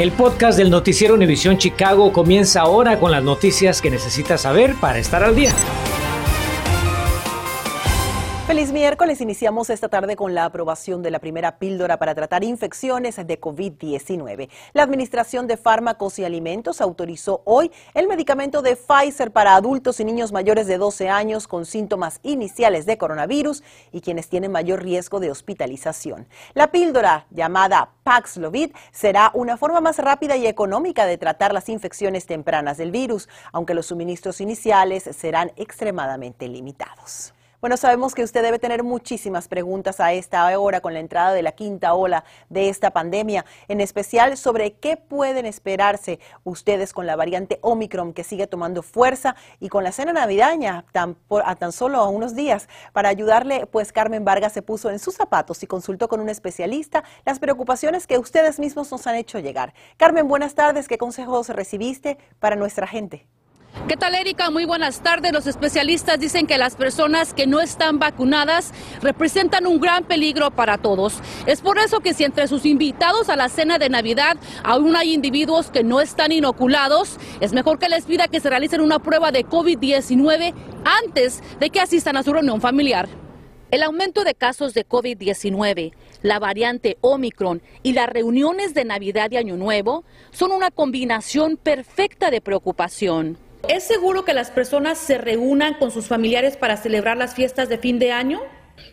El podcast del noticiero Univisión Chicago comienza ahora con las noticias que necesitas saber para estar al día. Feliz miércoles. Iniciamos esta tarde con la aprobación de la primera píldora para tratar infecciones de COVID-19. La Administración de Fármacos y Alimentos autorizó hoy el medicamento de Pfizer para adultos y niños mayores de 12 años con síntomas iniciales de coronavirus y quienes tienen mayor riesgo de hospitalización. La píldora llamada Paxlovid será una forma más rápida y económica de tratar las infecciones tempranas del virus, aunque los suministros iniciales serán extremadamente limitados. Bueno, sabemos que usted debe tener muchísimas preguntas a esta hora con la entrada de la quinta ola de esta pandemia, en especial sobre qué pueden esperarse ustedes con la variante Omicron que sigue tomando fuerza y con la cena navideña tan, a tan solo a unos días. Para ayudarle, pues Carmen Vargas se puso en sus zapatos y consultó con un especialista las preocupaciones que ustedes mismos nos han hecho llegar. Carmen, buenas tardes. ¿Qué consejos recibiste para nuestra gente? ¿Qué tal, Erika? Muy buenas tardes. Los especialistas dicen que las personas que no están vacunadas representan un gran peligro para todos. Es por eso que si entre sus invitados a la cena de Navidad aún hay individuos que no están inoculados, es mejor que les pida que se realicen una prueba de COVID-19 antes de que asistan a su reunión familiar. El aumento de casos de COVID-19, la variante Omicron y las reuniones de Navidad y Año Nuevo son una combinación perfecta de preocupación. ¿Es seguro que las personas se reúnan con sus familiares para celebrar las fiestas de fin de año?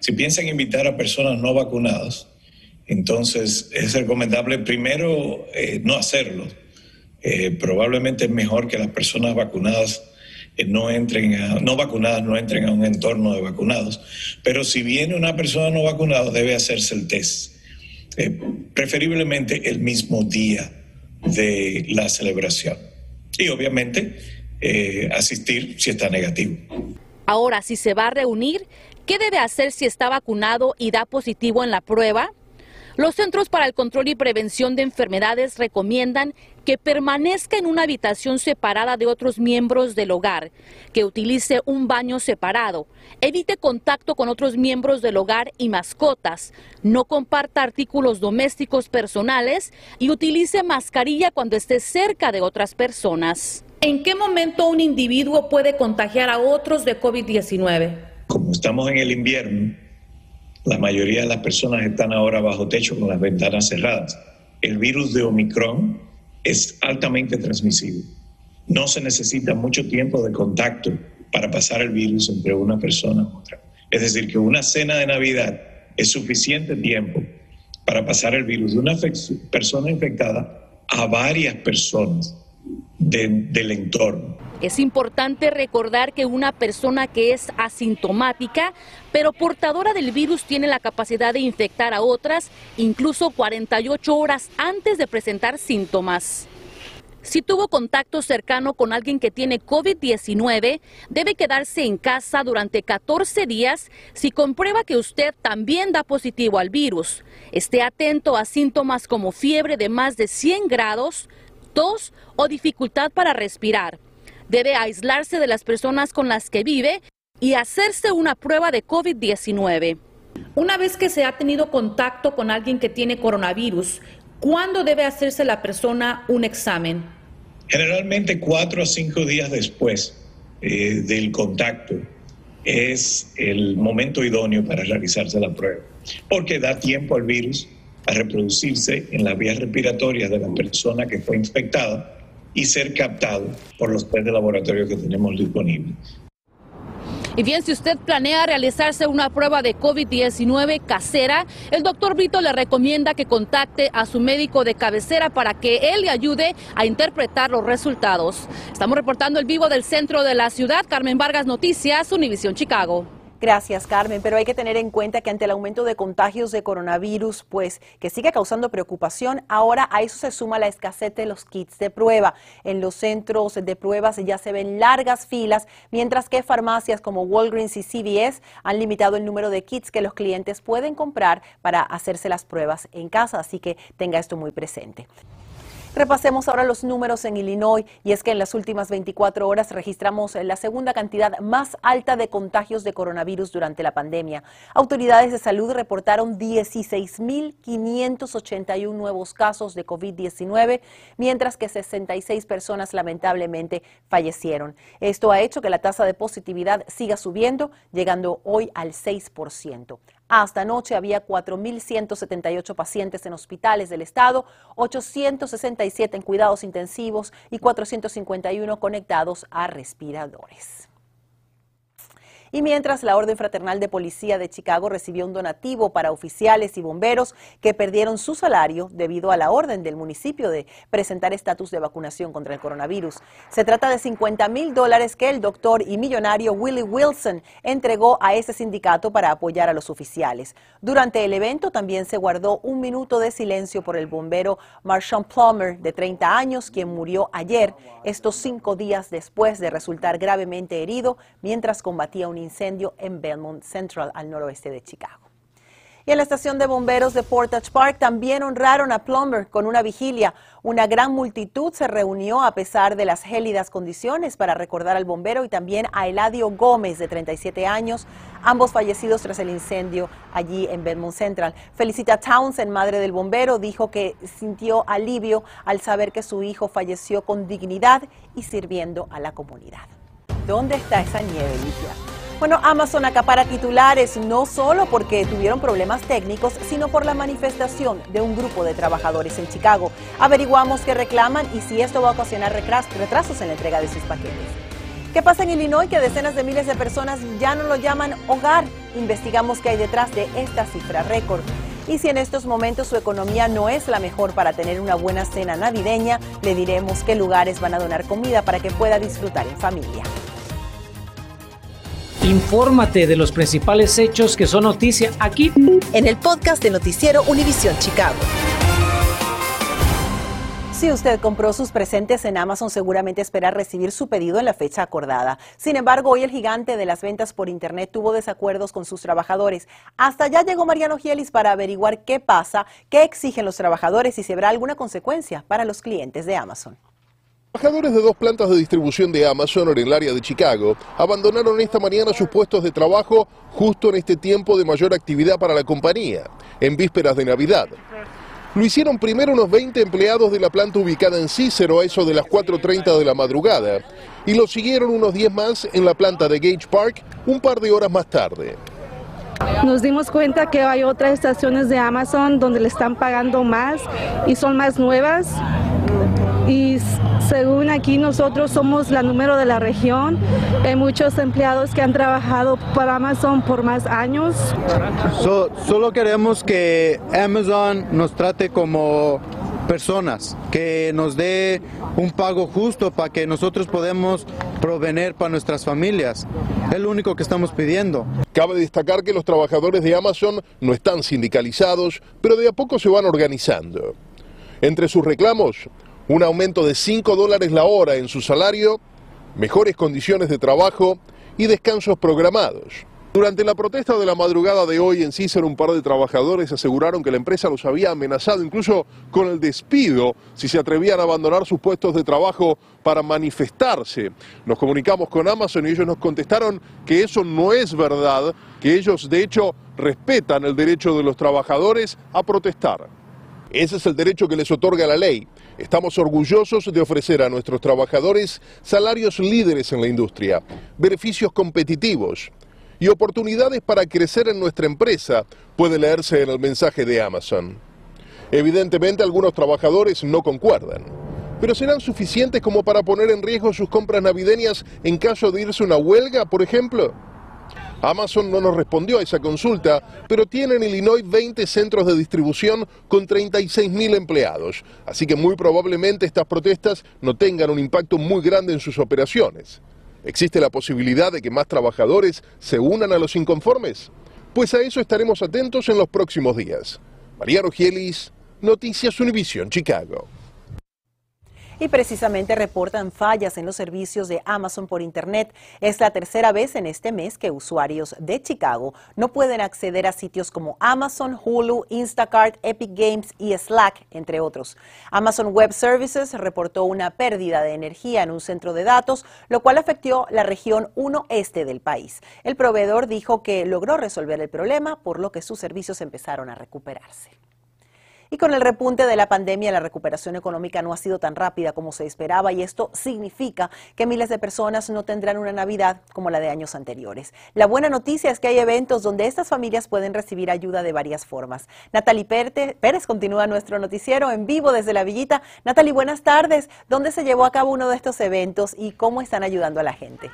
Si piensan invitar a personas no vacunadas, entonces es recomendable primero eh, no hacerlo. Eh, probablemente es mejor que las personas vacunadas eh, no entren a, no vacunadas no entren a un entorno de vacunados. Pero si viene una persona no vacunada, debe hacerse el test. preferiblemente el mismo día de la celebración. Y obviamente eh, asistir si está negativo. Ahora, si se va a reunir, ¿qué debe hacer si está vacunado y da positivo en la prueba? Los Centros para el Control y Prevención de Enfermedades recomiendan que permanezca en una habitación separada de otros miembros del hogar, que utilice un baño separado, evite contacto con otros miembros del hogar y mascotas, no comparta artículos domésticos personales y utilice mascarilla cuando esté cerca de otras personas. ¿En qué momento un individuo puede contagiar a otros de COVID-19? Como estamos en el invierno, la mayoría de las personas están ahora bajo techo con las ventanas cerradas. El virus de Omicron es altamente transmisible. No se necesita mucho tiempo de contacto para pasar el virus entre una persona y otra. Es decir, que una cena de Navidad es suficiente tiempo para pasar el virus de una persona infectada a varias personas del entorno. Es importante recordar que una persona que es asintomática, pero portadora del virus, tiene la capacidad de infectar a otras, incluso 48 horas antes de presentar síntomas. Si tuvo contacto cercano con alguien que tiene COVID-19, debe quedarse en casa durante 14 días si comprueba que usted también da positivo al virus. Esté atento a síntomas como fiebre de más de 100 grados, tos o dificultad para respirar. Debe aislarse de las personas con las que vive y hacerse una prueba de COVID-19. Una vez que se ha tenido contacto con alguien que tiene coronavirus, ¿cuándo debe hacerse la persona un examen? Generalmente cuatro o cinco días después eh, del contacto es el momento idóneo para realizarse la prueba, porque da tiempo al virus a reproducirse en las vías respiratorias de la persona que fue infectada y ser captado por los test de laboratorio que tenemos disponibles. Y bien, si usted planea realizarse una prueba de COVID-19 casera, el doctor Brito le recomienda que contacte a su médico de cabecera para que él le ayude a interpretar los resultados. Estamos reportando el vivo del centro de la ciudad. Carmen Vargas Noticias, Univisión Chicago. Gracias, Carmen. Pero hay que tener en cuenta que ante el aumento de contagios de coronavirus, pues que sigue causando preocupación, ahora a eso se suma la escasez de los kits de prueba. En los centros de pruebas ya se ven largas filas, mientras que farmacias como Walgreens y CVS han limitado el número de kits que los clientes pueden comprar para hacerse las pruebas en casa. Así que tenga esto muy presente. Repasemos ahora los números en Illinois y es que en las últimas 24 horas registramos la segunda cantidad más alta de contagios de coronavirus durante la pandemia. Autoridades de salud reportaron 16.581 nuevos casos de COVID-19, mientras que 66 personas lamentablemente fallecieron. Esto ha hecho que la tasa de positividad siga subiendo, llegando hoy al 6%. Hasta anoche había 4.178 pacientes en hospitales del estado, 867 en cuidados intensivos y 451 conectados a respiradores. Y mientras la Orden Fraternal de Policía de Chicago recibió un donativo para oficiales y bomberos que perdieron su salario debido a la orden del municipio de presentar estatus de vacunación contra el coronavirus. Se trata de 50 mil dólares que el doctor y millonario Willie Wilson entregó a ese sindicato para apoyar a los oficiales. Durante el evento también se guardó un minuto de silencio por el bombero Marshawn Plummer, de 30 años, quien murió ayer, estos cinco días después de resultar gravemente herido mientras combatía un incendio en Belmont Central, al noroeste de Chicago. Y en la estación de bomberos de Portage Park también honraron a Plumber con una vigilia. Una gran multitud se reunió a pesar de las gélidas condiciones para recordar al bombero y también a Eladio Gómez, de 37 años, ambos fallecidos tras el incendio allí en Belmont Central. Felicita Townsend, madre del bombero, dijo que sintió alivio al saber que su hijo falleció con dignidad y sirviendo a la comunidad. ¿Dónde está esa nieve, Lidia? Bueno, Amazon acapara titulares no solo porque tuvieron problemas técnicos, sino por la manifestación de un grupo de trabajadores en Chicago. Averiguamos qué reclaman y si esto va a ocasionar retrasos en la entrega de sus paquetes. ¿Qué pasa en Illinois que decenas de miles de personas ya no lo llaman hogar? Investigamos qué hay detrás de esta cifra récord. Y si en estos momentos su economía no es la mejor para tener una buena cena navideña, le diremos qué lugares van a donar comida para que pueda disfrutar en familia. Infórmate de los principales hechos que son noticia aquí en el podcast de Noticiero Univisión Chicago. Si usted compró sus presentes en Amazon, seguramente espera recibir su pedido en la fecha acordada. Sin embargo, hoy el gigante de las ventas por Internet tuvo desacuerdos con sus trabajadores. Hasta allá llegó Mariano Gielis para averiguar qué pasa, qué exigen los trabajadores y si habrá alguna consecuencia para los clientes de Amazon. Trabajadores de dos plantas de distribución de Amazon en el área de Chicago abandonaron esta mañana sus puestos de trabajo justo en este tiempo de mayor actividad para la compañía, en vísperas de Navidad. Lo hicieron primero unos 20 empleados de la planta ubicada en Cícero a eso de las 4.30 de la madrugada y lo siguieron unos 10 más en la planta de Gage Park un par de horas más tarde. Nos dimos cuenta que hay otras estaciones de Amazon donde le están pagando más y son más nuevas y según aquí nosotros somos la número de la región. Hay muchos empleados que han trabajado para Amazon por más años. solo queremos que Amazon nos trate como personas, que nos dé un pago justo para que nosotros podamos proveer para nuestras familias. Es lo único que estamos pidiendo. Cabe destacar que los trabajadores de Amazon no están sindicalizados, pero de a poco se van organizando. Entre sus reclamos, un aumento de 5 dólares la hora en su salario, mejores condiciones de trabajo y descansos programados. Durante la protesta de la madrugada de hoy en Cícero, un par de trabajadores aseguraron que la empresa los había amenazado incluso con el despido si se atrevían a abandonar sus puestos de trabajo para manifestarse. Nos comunicamos con Amazon y ellos nos contestaron que eso no es verdad, que ellos de hecho respetan el derecho de los trabajadores a protestar. Ese es el derecho que les otorga la ley. Estamos orgullosos de ofrecer a nuestros trabajadores salarios líderes en la industria, beneficios competitivos y oportunidades para crecer en nuestra empresa, puede leerse en el mensaje de Amazon. Evidentemente algunos trabajadores no concuerdan, pero serán suficientes como para poner en riesgo sus compras navideñas en caso de irse una huelga, por ejemplo. Amazon no nos respondió a esa consulta, pero tiene en Illinois 20 centros de distribución con 36.000 empleados, así que muy probablemente estas protestas no tengan un impacto muy grande en sus operaciones. ¿Existe la posibilidad de que más trabajadores se unan a los inconformes? Pues a eso estaremos atentos en los próximos días. Mariano Gielis, Noticias Univision Chicago. Y precisamente reportan fallas en los servicios de Amazon por Internet. Es la tercera vez en este mes que usuarios de Chicago no pueden acceder a sitios como Amazon, Hulu, Instacart, Epic Games y Slack, entre otros. Amazon Web Services reportó una pérdida de energía en un centro de datos, lo cual afectó la región 1 este del país. El proveedor dijo que logró resolver el problema, por lo que sus servicios empezaron a recuperarse. Y con el repunte de la pandemia, la recuperación económica no ha sido tan rápida como se esperaba y esto significa que miles de personas no tendrán una Navidad como la de años anteriores. La buena noticia es que hay eventos donde estas familias pueden recibir ayuda de varias formas. Natalie Pérez continúa nuestro noticiero en vivo desde la Villita. Natalie, buenas tardes. ¿Dónde se llevó a cabo uno de estos eventos y cómo están ayudando a la gente?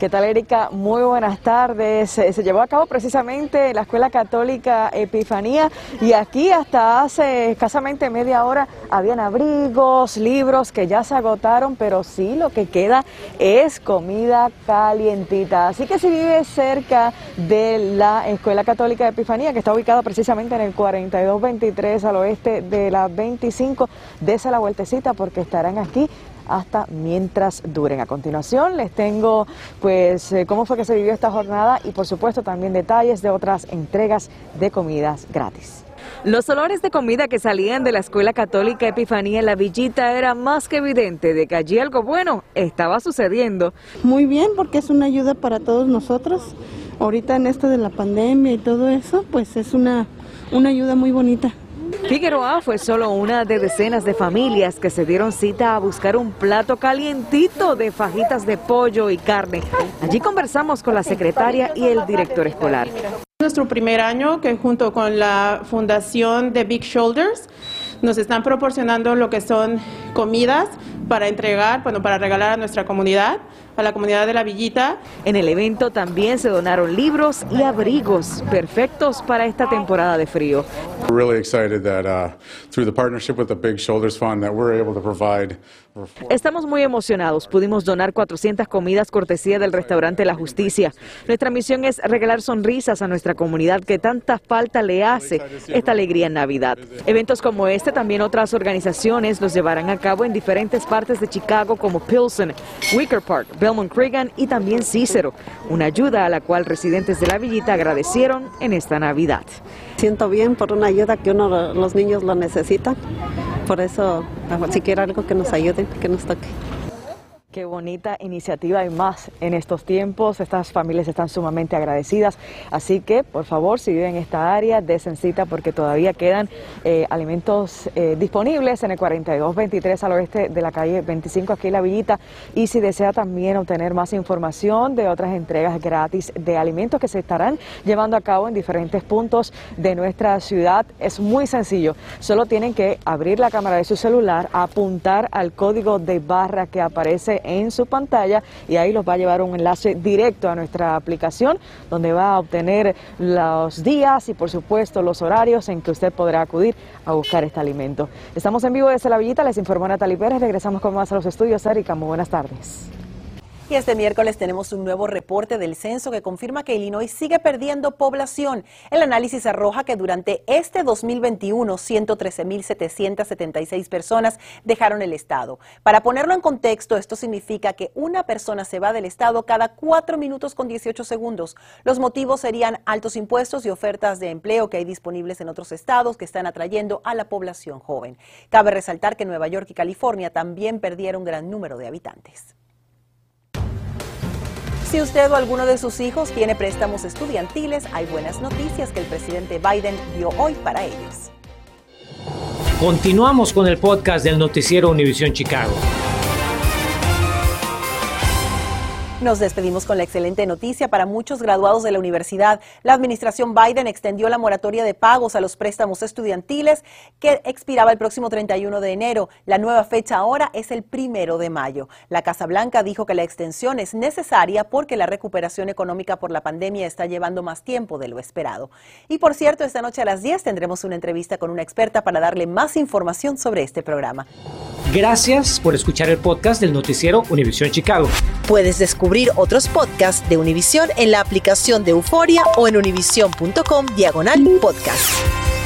¿Qué tal, Erika? Muy buenas tardes. Se, llevó a cabo precisamente en la Escuela Católica Epifanía y aquí hasta hace escasamente media hora habían abrigos, libros que ya se agotaron, pero sí lo que queda es comida calientita. Así que si vive cerca de la Escuela Católica Epifanía, que está ubicada precisamente en el 4223 al oeste de la 25, dése la vueltecita porque estarán aquí hasta mientras duren. A continuación les tengo pues eh, cómo fue que se vivió esta jornada y por supuesto también detalles de otras entregas de comidas gratis. Los olores de comida que salían de la Escuela Católica Epifanía en la Villita era más que evidente de que allí algo bueno estaba sucediendo. Muy bien, porque es una ayuda para todos nosotros. Ahorita en esto de la pandemia y todo eso, pues es una, una ayuda muy bonita. Figueroa fue solo una de decenas de familias que se dieron cita a buscar un plato calientito de fajitas de pollo y carne. Allí conversamos con la secretaria y el director escolar. Nuestro primer año que junto con la fundación de Big Shoulders nos están proporcionando lo que son comidas para entregar, bueno, para regalar a nuestra comunidad a la comunidad de la Villita. En el evento también se donaron libros y abrigos perfectos para esta temporada de frío. Estamos muy emocionados. Pudimos donar 400 comidas cortesía del restaurante La Justicia. Nuestra misión es regalar sonrisas a nuestra comunidad que tanta falta le hace esta alegría en Navidad. Eventos como este también otras organizaciones los llevarán a cabo en diferentes partes de Chicago como Pilsen, Wicker Park, Belmont Cregan y también Cícero, una ayuda a la cual residentes de la villita agradecieron en esta Navidad. Siento bien por una ayuda que los niños lo necesitan, por eso si quiere algo que nos ayude, que nos toque. Qué bonita iniciativa y más en estos tiempos. Estas familias están sumamente agradecidas. Así que, por favor, si viven en esta área, desen cita porque todavía quedan eh, alimentos eh, disponibles en el 4223 al oeste de la calle 25 aquí en La Villita. Y si desea también obtener más información de otras entregas gratis de alimentos que se estarán llevando a cabo en diferentes puntos de nuestra ciudad, es muy sencillo. Solo tienen que abrir la cámara de su celular, apuntar al código de barra que aparece en su pantalla y ahí los va a llevar un enlace directo a nuestra aplicación donde va a obtener los días y por supuesto los horarios en que usted podrá acudir a buscar este alimento. Estamos en vivo desde la Villita, les informó Natalie Pérez, regresamos con más a los estudios. Erika, muy buenas tardes. Y este miércoles tenemos un nuevo reporte del censo que confirma que Illinois sigue perdiendo población. El análisis arroja que durante este 2021 113.776 personas dejaron el estado. Para ponerlo en contexto, esto significa que una persona se va del estado cada 4 minutos con 18 segundos. Los motivos serían altos impuestos y ofertas de empleo que hay disponibles en otros estados que están atrayendo a la población joven. Cabe resaltar que Nueva York y California también perdieron gran número de habitantes. Si usted o alguno de sus hijos tiene préstamos estudiantiles, hay buenas noticias que el presidente Biden dio hoy para ellos. Continuamos con el podcast del noticiero Univisión Chicago. Nos despedimos con la excelente noticia para muchos graduados de la universidad. La administración Biden extendió la moratoria de pagos a los préstamos estudiantiles que expiraba el próximo 31 de enero. La nueva fecha ahora es el primero de mayo. La Casa Blanca dijo que la extensión es necesaria porque la recuperación económica por la pandemia está llevando más tiempo de lo esperado. Y por cierto, esta noche a las 10 tendremos una entrevista con una experta para darle más información sobre este programa. Gracias por escuchar el podcast del noticiero Univisión Chicago. Puedes descubrir otros podcasts de Univisión en la aplicación de Euforia o en univision.com diagonal podcast.